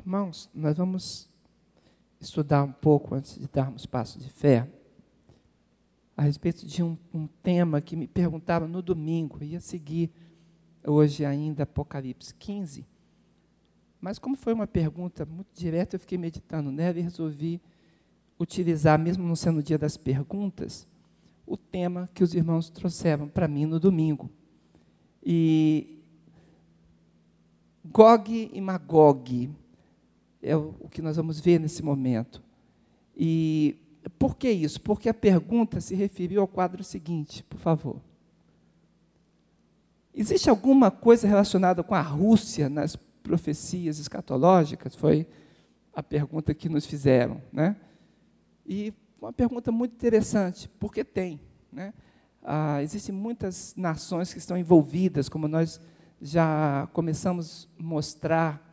Irmãos, nós vamos estudar um pouco antes de darmos passo de fé a respeito de um, um tema que me perguntaram no domingo, ia seguir hoje ainda Apocalipse 15, mas como foi uma pergunta muito direta, eu fiquei meditando nela e resolvi utilizar, mesmo não sendo o dia das perguntas, o tema que os irmãos trouxeram para mim no domingo. E Gog e Magog é o, que nós vamos ver nesse momento. E por que isso? Porque a pergunta se referiu ao quadro seguinte, por favor. Existe alguma coisa relacionada com a Rússia nas profecias escatológicas? Foi a pergunta que nos fizeram. Né? E uma pergunta muito interessante, porque tem. Né? Ah, existem muitas nações que estão envolvidas, como nós já começamos a mostrar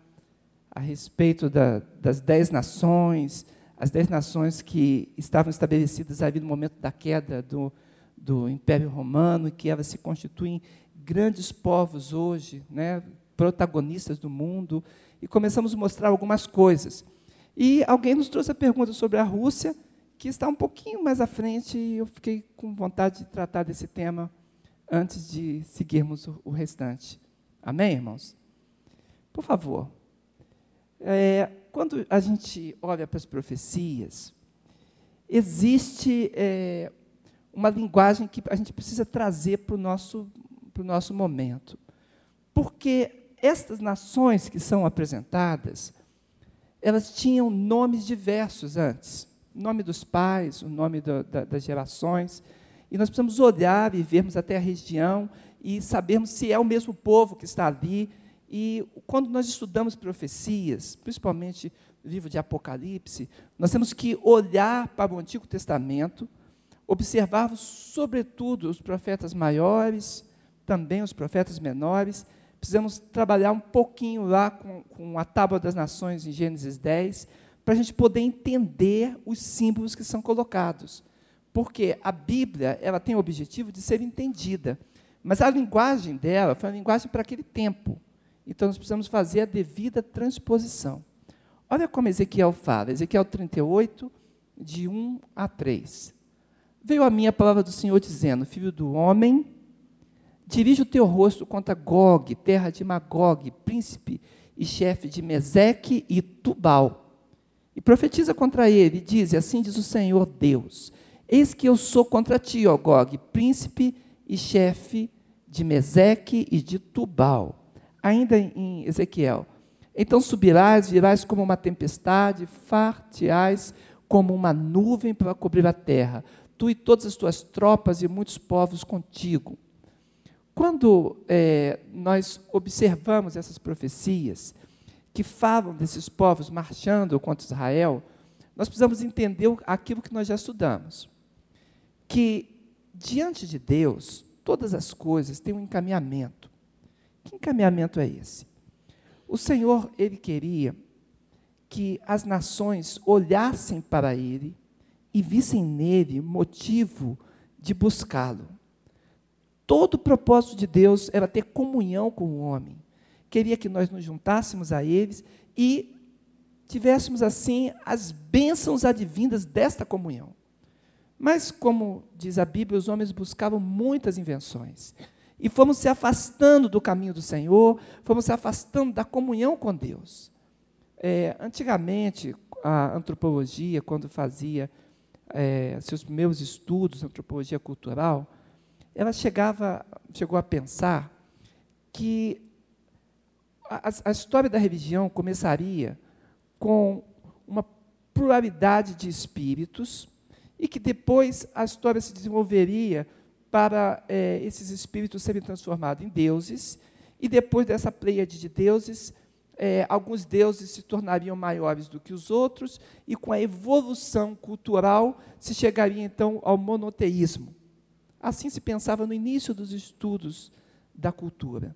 a respeito da, das dez nações, as dez nações que estavam estabelecidas ali no momento da queda do, do Império Romano, e que elas se constituem grandes povos hoje, né, protagonistas do mundo, e começamos a mostrar algumas coisas. E alguém nos trouxe a pergunta sobre a Rússia, que está um pouquinho mais à frente, e eu fiquei com vontade de tratar desse tema antes de seguirmos o, restante. Amém, irmãos? Por favor. É, quando a gente olha para as profecias, existe é, uma linguagem que a gente precisa trazer para o nosso, para o nosso momento. Porque estas nações que são apresentadas, elas tinham nomes diversos antes. O nome dos pais, o nome do, da, das gerações. E nós precisamos olhar e vermos até a região e sabermos se é o mesmo povo que está ali. E quando nós estudamos profecias, principalmente o livro de Apocalipse, nós temos que olhar para o Antigo Testamento, observar, sobretudo, os profetas maiores, também os profetas menores, precisamos trabalhar um pouquinho lá com, com a Tábua das Nações em Gênesis 10, para a gente poder entender os símbolos que são colocados. Porque a Bíblia ela tem o objetivo de ser entendida, mas a linguagem dela foi uma linguagem para aquele tempo. Então nós precisamos fazer a devida transposição. Olha como Ezequiel fala, Ezequiel 38, de 1 a 3. Veio a minha palavra do Senhor dizendo: Filho do homem, Dirige o teu rosto contra Gog, terra de Magog, príncipe e chefe de Meseque e Tubal. E profetiza contra ele, e diz: Assim diz o Senhor Deus: Eis que eu sou contra ti, ó Gog, príncipe e chefe de Meseque e de Tubal. Ainda em Ezequiel. Então subirás, virás como uma tempestade, farteais como uma nuvem para cobrir a terra, tu e todas as tuas tropas e muitos povos contigo. Quando é, nós observamos essas profecias que falam desses povos marchando contra Israel, nós precisamos entender aquilo que nós já estudamos. Que diante de Deus, todas as coisas têm um encaminhamento. Que encaminhamento é esse? O Senhor, ele queria que as nações olhassem para ele e vissem nele motivo de buscá-lo. Todo o propósito de Deus era ter comunhão com o homem. Queria que nós nos juntássemos a eles e tivéssemos assim as bênçãos advindas desta comunhão. Mas, como diz a Bíblia, os homens buscavam muitas invenções. E fomos se afastando do caminho do Senhor, fomos se afastando da comunhão com Deus. É, antigamente, a antropologia, quando fazia é, seus primeiros estudos, antropologia cultural, ela chegava, chegou a pensar que a, a história da religião começaria com uma pluralidade de espíritos e que depois a história se desenvolveria para é, esses espíritos serem transformados em deuses e depois dessa pleiade de deuses é, alguns deuses se tornariam maiores do que os outros, e com a evolução cultural se chegaria então ao monoteísmo. Assim se pensava no início dos estudos da cultura.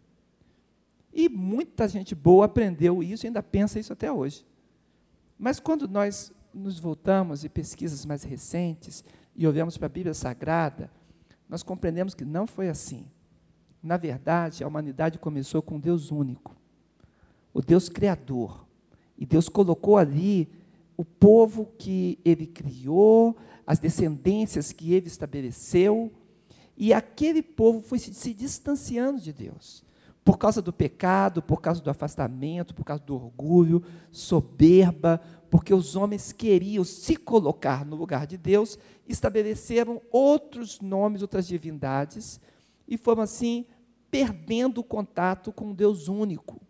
E muita gente boa aprendeu isso e ainda pensa isso até hoje. Mas quando nós nos voltamos e pesquisas mais recentes e olhamos para a Bíblia Sagrada, nós compreendemos que não foi assim. Na verdade, a humanidade começou com Deus único, o Deus Criador. E Deus colocou ali o povo que ele criou, as descendências que ele estabeleceu, e aquele povo foi se, se distanciando de Deus. Por causa do pecado, por causa do afastamento, por causa do orgulho, soberba, porque os homens queriam se colocar no lugar de Deus, estabeleceram outros nomes, outras divindades, e foram assim perdendo o contato com o Deus único.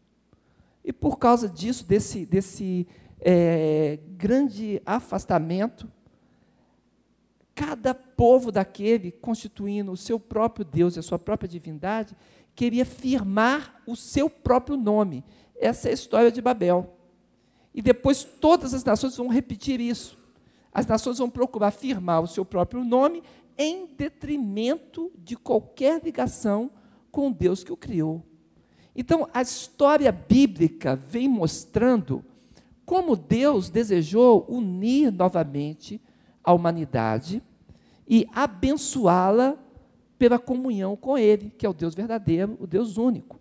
E por causa disso, desse, desse é, grande afastamento, cada povo daquele, constituindo o seu próprio Deus e a sua própria divindade, queria firmar o seu próprio nome. Essa é a história de Babel. E depois todas as nações vão repetir isso. As nações vão procurar firmar o seu próprio nome em detrimento de qualquer ligação com o Deus que o criou. Então, a história bíblica vem mostrando como Deus desejou unir novamente a humanidade e abençoá-la pela comunhão com Ele, que é o Deus verdadeiro, o Deus único.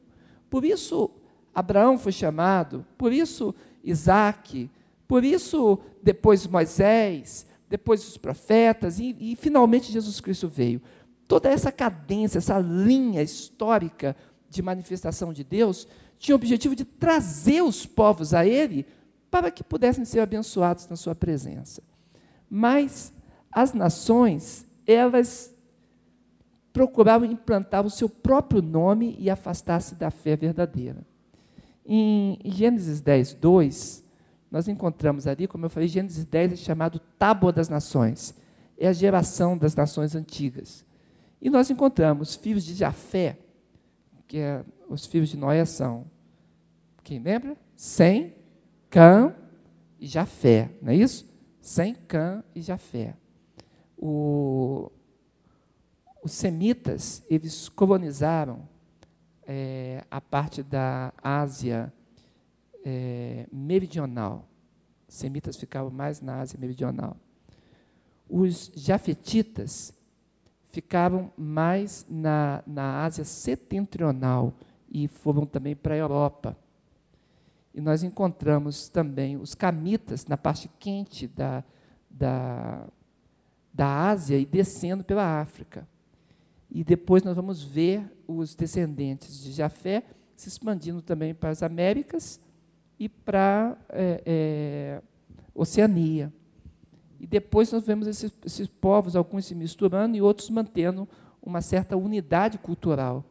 Por isso, Abraão foi chamado, por isso, Isaac, por isso, depois Moisés, depois os profetas, e, e finalmente Jesus Cristo veio. Toda essa cadência, essa linha histórica de manifestação de Deus, tinha o objetivo de trazer os povos a Ele para que pudessem ser abençoados na Sua presença. Mas as nações, elas procuravam implantar o seu próprio nome e afastar-se da fé verdadeira. Em Gênesis 10, 2, nós encontramos ali, como eu falei, Gênesis 10 é chamado Tábua das Nações. É a geração das nações antigas. E nós encontramos filhos de Jafé, que é, os filhos de Noé são, quem lembra? Sem, Cã e Jafé, não é isso? Sem Cã e Jafé. O, os semitas, eles colonizaram é, a parte da Ásia é, meridional. Os semitas ficavam mais na Ásia meridional. Os jafetitas ficavam mais na, na Ásia setentrional e foram também para a Europa. E nós encontramos também os camitas na parte quente da, da, da Ásia e descendo pela África. E depois nós vamos ver os descendentes de Jafé se expandindo também para as Américas e para é, é, Oceania. E depois nós vemos esses, esses povos, alguns se misturando e outros mantendo uma certa unidade cultural.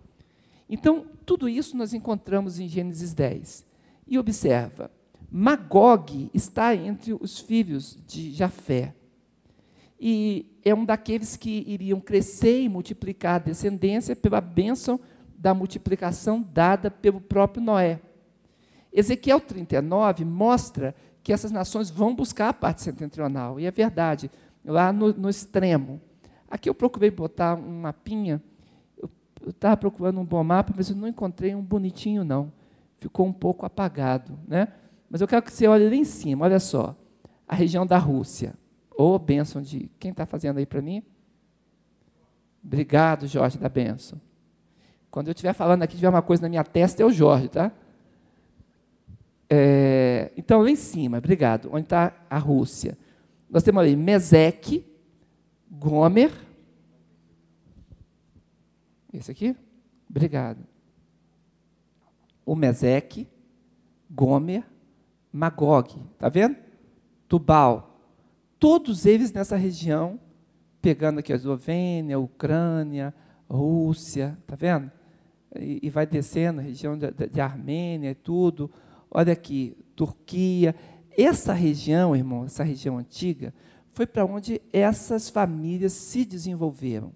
Então, tudo isso nós encontramos em Gênesis 10. E observa, Magog está entre os filhos de Jafé e é um daqueles que iriam crescer e multiplicar a descendência pela bênção da multiplicação dada pelo próprio Noé. Ezequiel 39 mostra que essas nações vão buscar a parte setentrional, e é verdade, lá no, no extremo. Aqui eu procurei botar um mapinha, eu estava procurando um bom mapa, mas eu não encontrei um bonitinho, não. Ficou um pouco apagado. Né? Mas eu quero que você olhe lá em cima, olha só, a região da Rússia. Ô, oh, bênção de. Quem está fazendo aí para mim? Obrigado, Jorge, da bênção. Quando eu estiver falando aqui, tiver uma coisa na minha testa, é o Jorge, tá? É, então, lá em cima, obrigado. Onde está a Rússia? Nós temos ali Mesec, Gomer. Esse aqui? Obrigado. O Mesec, Gomer, Magog. Está vendo? Tubal, todos eles nessa região, pegando aqui a Eslovênia, Ucrânia, Rússia, tá vendo? E, e vai descendo, a região de, de, Armênia e tudo. Olha aqui, Turquia. Essa região, irmão, essa região antiga, foi para onde essas famílias se desenvolveram.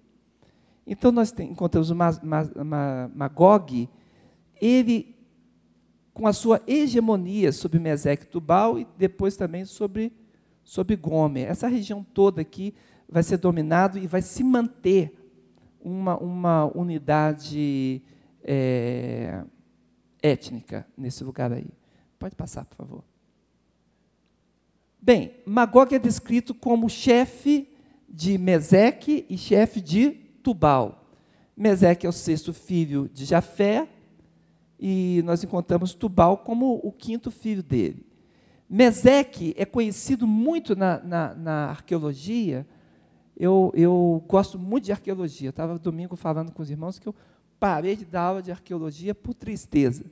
Então, nós tem, encontramos o Magog, ele, com a sua hegemonia sobre Mesec Tubal e depois também sobre sobre Gomer. Essa região toda aqui vai ser dominado e vai se manter uma, uma unidade é, étnica nesse lugar aí. Pode passar, por favor. Bem, Magog é descrito como chefe de Meseque e chefe de Tubal. Meseque é o sexto filho de Jafé, e nós encontramos Tubal como o quinto filho dele. Meseque é conhecido muito na, na, na arqueologia. Eu, eu, gosto muito de arqueologia. estava domingo falando com os irmãos que eu parei de dar aula de arqueologia por tristeza.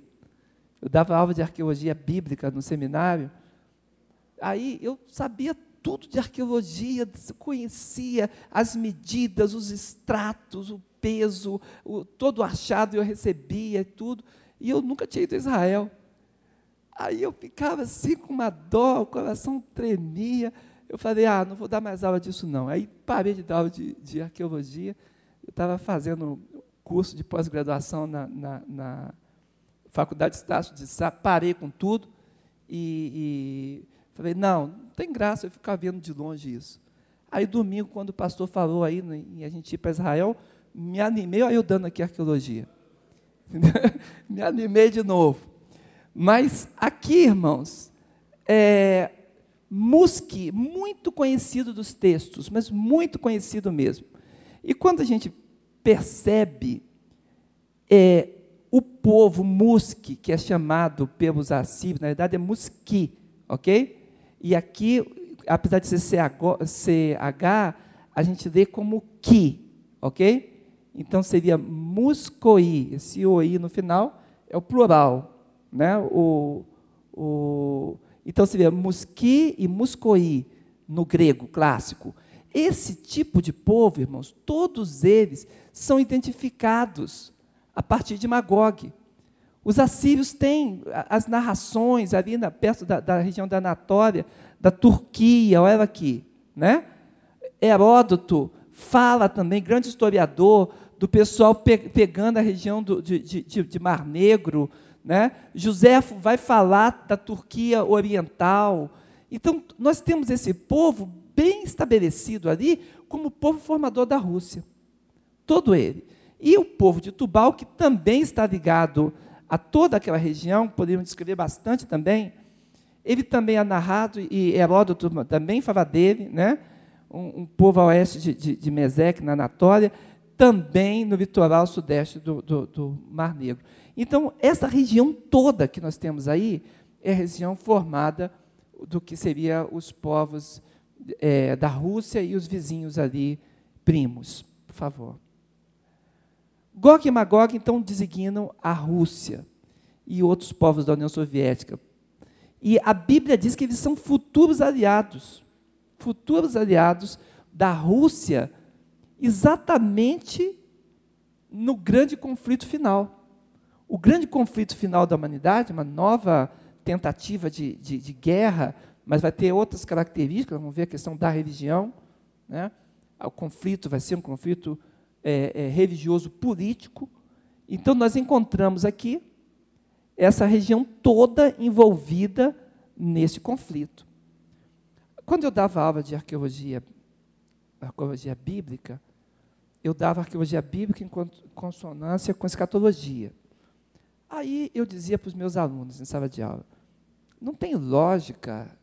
Eu dava aula de arqueologia bíblica no seminário. Aí eu sabia tudo de arqueologia, conhecia as medidas, os extratos, o peso, o, todo o achado eu recebia tudo. E eu nunca tinha ido a Israel. Aí eu ficava assim com uma dó, o coração tremia. Eu falei, ah, não vou dar mais aula disso não. Aí parei de dar aula de, de arqueologia. Eu estava fazendo curso de pós-graduação na, na, na, Faculdade de Estácio de Sá, parei com tudo e, e falei, não, não tem graça eu ficar vendo de longe isso. Aí domingo, quando o pastor falou aí em a gente ir para Israel, me animei, olha eu dando aqui arqueologia. me animei de novo. Mas aqui, irmãos, é, Musque, muito conhecido dos textos, mas muito conhecido mesmo. E quando a gente percebe é, o povo Musque, que é chamado pelos assírios, na verdade é Musqui, ok? E aqui, apesar de ser CH, a gente lê como Ki, ok? Então seria Muscoi, esse OI no final é o plural, né? O, o, então, você vê musqui e muscoí no grego clássico. Esse tipo de povo, irmãos, todos eles são identificados a partir de Magog. Os assírios têm as narrações ali na, perto da, da, região da Anatólia, da Turquia, olha aqui. Né? Heródoto fala também, grande historiador, do pessoal pe pegando a região do, de, de, de Mar Negro, né? José vai falar da Turquia Oriental. Então, nós temos esse povo bem estabelecido ali como povo formador da Rússia. Todo ele. E o povo de Tubal, que também está ligado a toda aquela região, poderíamos descrever bastante também, ele também é narrado, e Heródoto também fala dele, né? um, um povo a oeste de, de, de Meseque, na Anatólia, também no litoral sudeste do, do, do Mar Negro. Então, essa região toda que nós temos aí é região formada do que seria os povos é, da Rússia e os vizinhos ali, primos. Por favor. Gog e Magog, então, designam a Rússia e outros povos da União Soviética. E a Bíblia diz que eles são futuros aliados futuros aliados da Rússia, exatamente no grande conflito final. O grande conflito final da humanidade, uma nova tentativa de, de, de guerra, mas vai ter outras características, vamos ver a questão da religião. Né? O conflito vai ser um conflito é, é, religioso político. Então, nós encontramos aqui essa região toda envolvida nesse conflito. Quando eu dava aula de arqueologia, arqueologia bíblica, eu dava arqueologia bíblica em consonância com escatologia. Aí eu dizia para os meus alunos em sala de aula: não tem lógica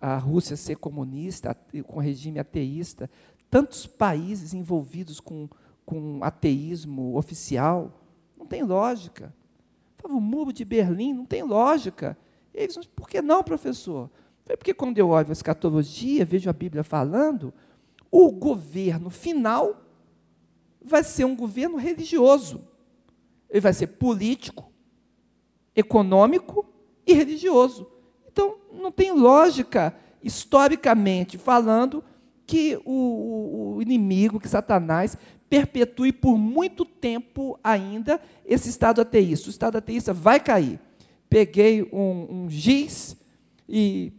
a Rússia ser comunista, com regime ateísta, tantos países envolvidos com, com ateísmo oficial. Não tem lógica. o muro de Berlim, não tem lógica. Eles, por que não, professor? Porque quando eu olho a escatologia, vejo a Bíblia falando, o governo final vai ser um governo religioso. Ele vai ser político, econômico e religioso. Então, não tem lógica, historicamente falando, que o, o, inimigo, que Satanás, perpetue por muito tempo ainda esse estado ateísta. O estado ateísta vai cair. Peguei um, um giz e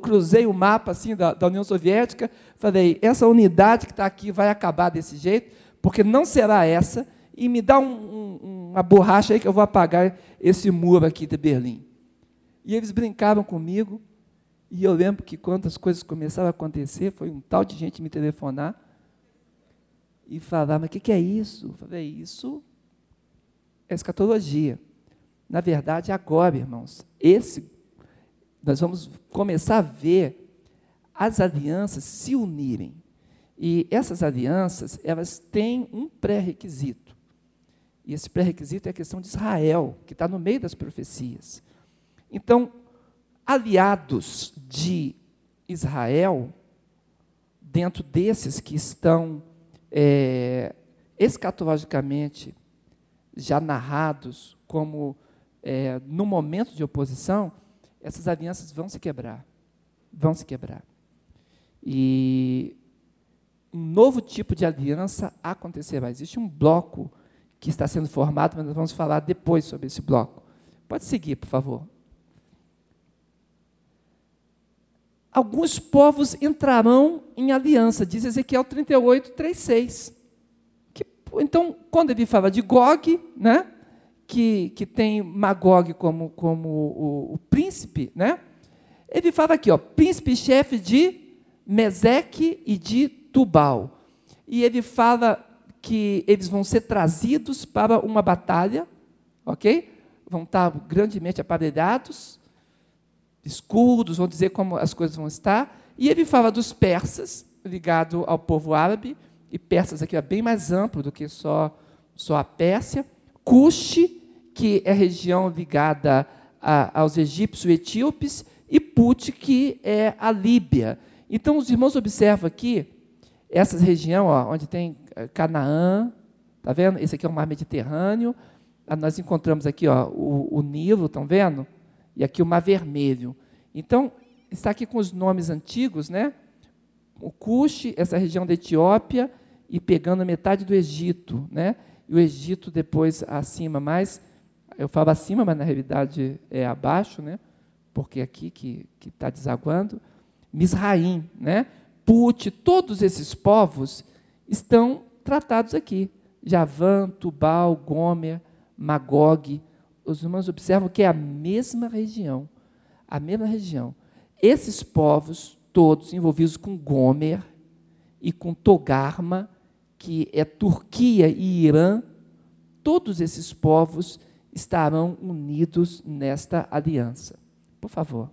cruzei o mapa assim da, da União Soviética, falei, essa unidade que está aqui vai acabar desse jeito, porque não será essa, e me dá um, um, uma borracha aí que eu vou apagar esse muro aqui de Berlim. E eles brincavam comigo, e eu lembro que quando as coisas começaram a acontecer, foi um tal de gente me telefonar e falar, mas o que, que é isso? Eu falei, isso é escatologia. Na verdade, agora, irmãos, esse, nós vamos começar a ver as alianças se unirem. E essas alianças, elas têm um pré-requisito. E esse pré-requisito é a questão de Israel, que está no meio das profecias. Então, aliados de Israel, dentro desses que estão é, escatologicamente já narrados como é, no momento de oposição, essas alianças vão se quebrar. Vão se quebrar. E um novo tipo de aliança acontecerá. Existe um bloco que está sendo formado, mas nós vamos falar depois sobre esse bloco. Pode seguir, por favor. Alguns povos entrarão em aliança, diz Ezequiel 38, 3, 6. Que, então, quando ele fala de Gog, né, que, que tem Magog como, como o, o príncipe, né, ele fala aqui, ó, príncipe-chefe de Meseque e de Tubal. E ele fala que eles vão ser trazidos para uma batalha, ok? Vão estar grandemente aparelhados, escudos, vão dizer como as coisas vão estar. E ele fala dos persas, ligado ao povo árabe, e persas aqui é bem mais amplo do que só, só a Pérsia. Cuxi, que é região ligada a, aos egípcios e etíopes, e Put, que é a Líbia. Então, os irmãos observam aqui, essa região, ó, onde tem Canaã, tá vendo? Esse aqui é o mar Mediterrâneo. Ah, nós encontramos aqui ó, o, o Nilo, estão vendo? E aqui o Mar Vermelho. Então, está aqui com os nomes antigos, né? O Cush, essa região da Etiópia, e pegando metade do Egito, né? E o Egito depois acima mais, eu falo acima, mas na realidade é abaixo, né? Porque é aqui que está desaguando. Misraim, né? Put, todos esses povos estão tratados aqui. Javã, Tubal, Gomer, Magog. Os irmãos observam que é a mesma região. A mesma região. Esses povos, todos envolvidos com Gomer e com Togarma, que é Turquia e Irã, todos esses povos estarão unidos nesta aliança. Por favor.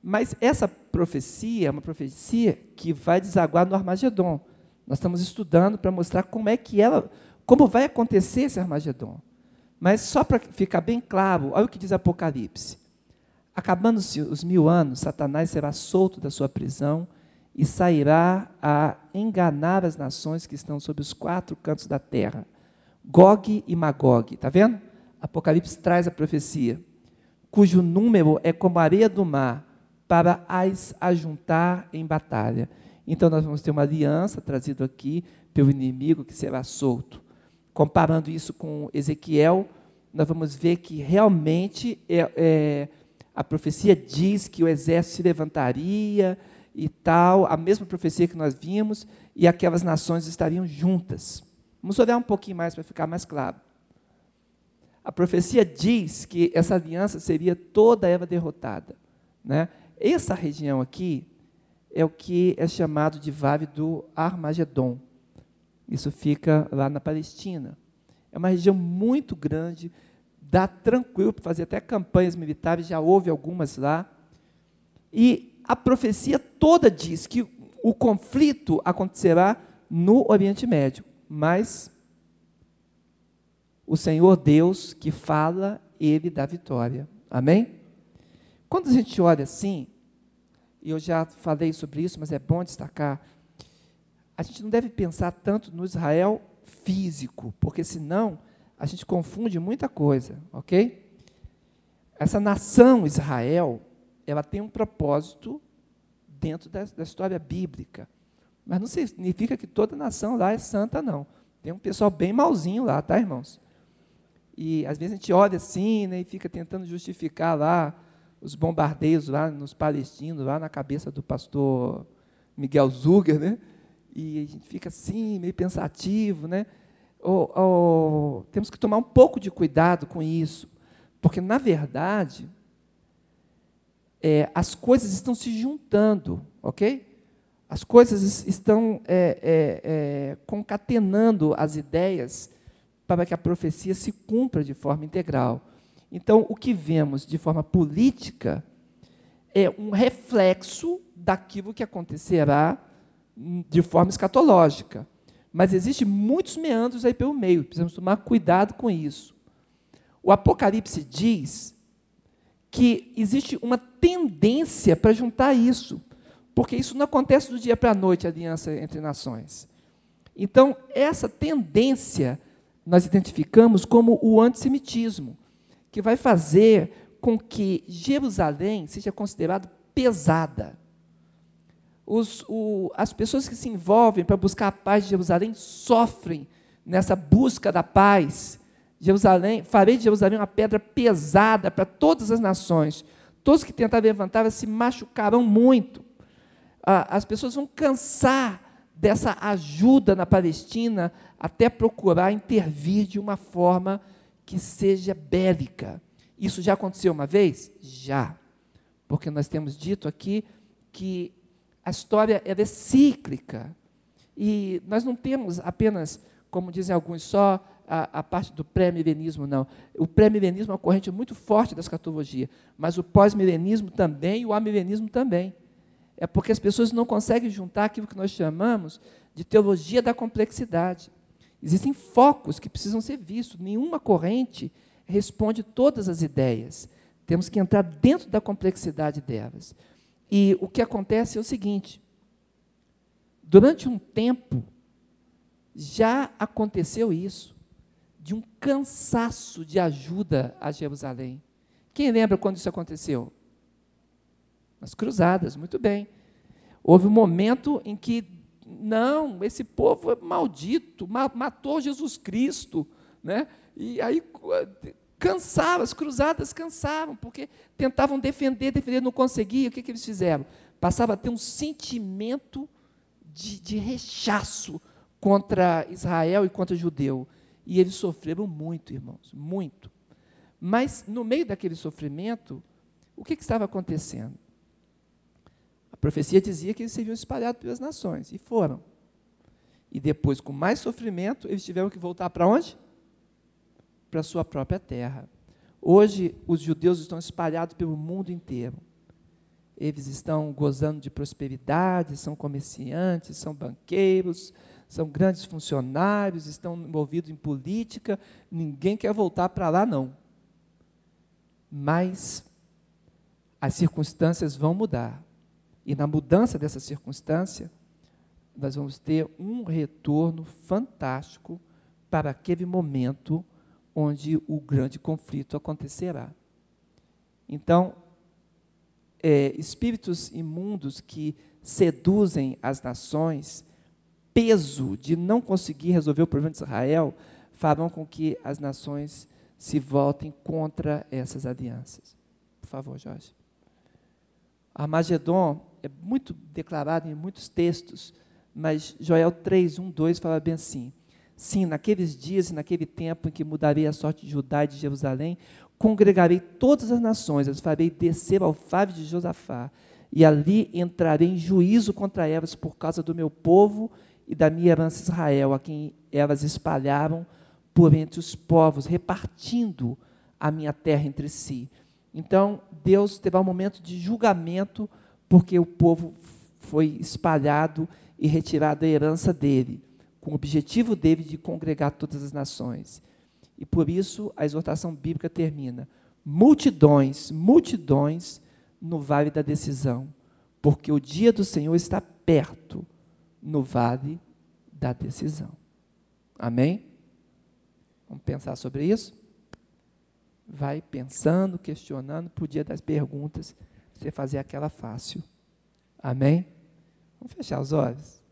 Mas essa profecia é uma profecia que vai desaguar no Armagedon. Nós estamos estudando para mostrar como é que ela, como vai acontecer esse Armagedon. Mas só para ficar bem claro, olha o que diz Apocalipse. Acabando-se os mil anos, Satanás será solto da sua prisão e sairá a enganar as nações que estão sob os quatro cantos da terra. Gog e Magog, está vendo? Apocalipse traz a profecia, cujo número é como a areia do mar, para as ajuntar em batalha. Então, nós vamos ter uma aliança trazida aqui pelo inimigo que será solto. Comparando isso com Ezequiel, nós vamos ver que realmente é, é, a profecia diz que o exército se levantaria e tal, a mesma profecia que nós vimos, e aquelas nações estariam juntas. Vamos olhar um pouquinho mais para ficar mais claro. A profecia diz que essa aliança seria toda ela derrotada. Né? Essa região aqui é o que é chamado de Vale do Armagedon. Isso fica lá na Palestina. É uma região muito grande, dá tranquilo para fazer até campanhas militares, já houve algumas lá. E a profecia toda diz que o conflito acontecerá no Oriente Médio, mas o Senhor Deus que fala, ele dá vitória. Amém? Quando a gente olha assim, e eu já falei sobre isso, mas é bom destacar, a gente não deve pensar tanto no Israel físico, porque senão a gente confunde muita coisa, ok? Essa nação Israel, ela tem um propósito dentro da, da história bíblica, mas não significa que toda nação lá é santa, não. Tem um pessoal bem malzinho lá, tá, irmãos? E às vezes a gente olha assim, né, e fica tentando justificar lá os bombardeios lá nos palestinos, lá na cabeça do pastor Miguel Zuger, né? E a gente fica assim, meio pensativo, né? Temos que tomar um pouco de cuidado com isso, porque, na verdade, é, as coisas estão se juntando, ok? As coisas estão é, é, é, concatenando as ideias para que a profecia se cumpra de forma integral. Então, o que vemos de forma política é um reflexo daquilo que acontecerá de forma escatológica. Mas existem muitos meandros aí pelo meio, precisamos tomar cuidado com isso. O Apocalipse diz que existe uma tendência para juntar isso, porque isso não acontece do dia para a noite, a aliança entre nações. Então, essa tendência nós identificamos como o antissemitismo, que vai fazer com que Jerusalém seja considerada pesada. Os, o, as pessoas que se envolvem para buscar a paz de Jerusalém sofrem nessa busca da paz. Jerusalém, farei de Jerusalém uma pedra pesada para todas as nações. Todos que tentarem levantar se machucarão muito. Ah, as pessoas vão cansar dessa ajuda na Palestina até procurar intervir de uma forma que seja bélica. Isso já aconteceu uma vez? Já. Porque nós temos dito aqui que a história é cíclica. E nós não temos apenas, como dizem alguns, só a, a parte do pré-milenismo, não. O pré-milenismo é uma corrente muito forte da escatologia, mas o pós-milenismo também e o amilenismo também. É porque as pessoas não conseguem juntar aquilo que nós chamamos de teologia da complexidade. Existem focos que precisam ser vistos. Nenhuma corrente responde todas as ideias. Temos que entrar dentro da complexidade delas. E o que acontece é o seguinte: durante um tempo, já aconteceu isso, de um cansaço de ajuda a Jerusalém. Quem lembra quando isso aconteceu? Nas cruzadas, muito bem. Houve um momento em que, não, esse povo é maldito, matou Jesus Cristo, né? E aí cansava, as cruzadas cansavam, porque tentavam defender, defender, não conseguiam. O que, que eles fizeram? Passava a ter um sentimento de, de rechaço contra Israel e contra judeu. E eles sofreram muito, irmãos, muito. Mas, no meio daquele sofrimento, o que, que estava acontecendo? Profecia dizia que eles seriam espalhados pelas nações, e foram. E depois, com mais sofrimento, eles tiveram que voltar para onde? Para a sua própria terra. Hoje, os judeus estão espalhados pelo mundo inteiro. Eles estão gozando de prosperidade, são comerciantes, são banqueiros, são grandes funcionários, estão envolvidos em política. Ninguém quer voltar para lá, não. Mas as circunstâncias vão mudar. E na mudança dessa circunstância, nós vamos ter um retorno fantástico para aquele momento onde o grande conflito acontecerá. Então, é, espíritos imundos que seduzem as nações, peso de não conseguir resolver o problema de Israel, farão com que as nações se voltem contra essas alianças. Por favor, Jorge. Armagedon é muito declarado em muitos textos, mas Joel 3, 1, 2 fala bem assim: Sim, naqueles dias e naquele tempo em que mudarei a sorte de Judá e de Jerusalém, congregarei todas as nações, as farei descer ao fave de Josafá, e ali entrarei em juízo contra elas por causa do meu povo e da minha herança Israel, a quem elas espalharam por entre os povos, repartindo a minha terra entre si. Então, Deus terá um momento de julgamento, porque o povo foi espalhado e retirado a herança dele, com o objetivo dele de congregar todas as nações. E por isso a exortação bíblica termina: multidões, multidões no vale da decisão, porque o dia do Senhor está perto no vale da decisão. Amém? Vamos pensar sobre isso? vai pensando, questionando, o dia das perguntas, você fazer aquela fácil. Amém? Vamos fechar os olhos?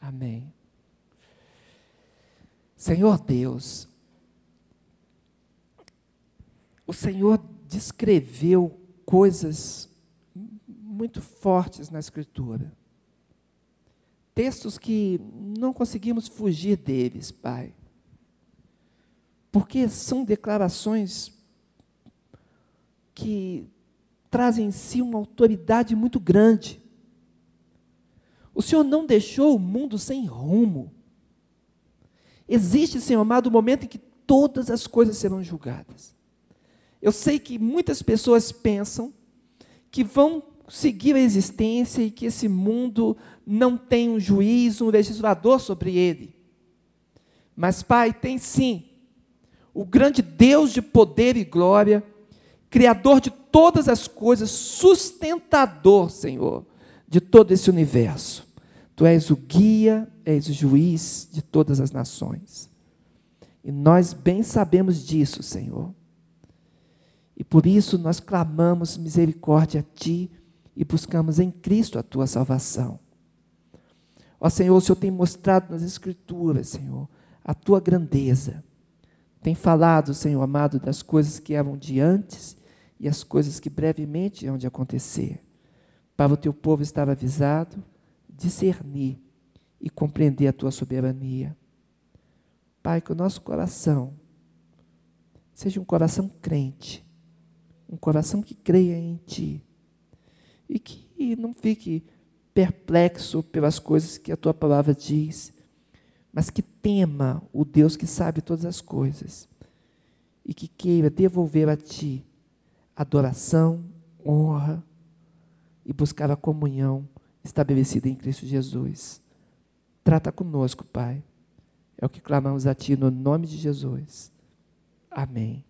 Amém. Senhor Deus, o Senhor descreveu coisas muito fortes na Escritura. Textos que não conseguimos fugir deles, Pai porque são declarações que trazem em si uma autoridade muito grande. O Senhor não deixou o mundo sem rumo. Existe, Senhor amado, o um momento em que todas as coisas serão julgadas. Eu sei que muitas pessoas pensam que vão seguir a existência e que esse mundo não tem um juiz, um legislador sobre ele. Mas, Pai, tem sim o grande Deus de poder e glória, Criador de todas as coisas, sustentador, Senhor, de todo esse universo. Tu és o guia, és o juiz de todas as nações. E nós bem sabemos disso, Senhor. E por isso nós clamamos misericórdia a Ti e buscamos em Cristo a Tua salvação. Ó Senhor, o Senhor tem mostrado nas Escrituras, Senhor, a Tua grandeza. Tem falado, Senhor amado, das coisas que eram de antes e as coisas que brevemente hão de acontecer, para o teu povo estar avisado, discernir e compreender a tua soberania. Pai, que o nosso coração seja um coração crente, um coração que creia em Ti e que não fique perplexo pelas coisas que a Tua palavra diz, mas que tema o Deus que sabe todas as coisas e que queira devolver a Ti adoração, honra e buscar a comunhão estabelecida em Cristo Jesus. Trata conosco, Pai. É o que clamamos a Ti no nome de Jesus. Amém.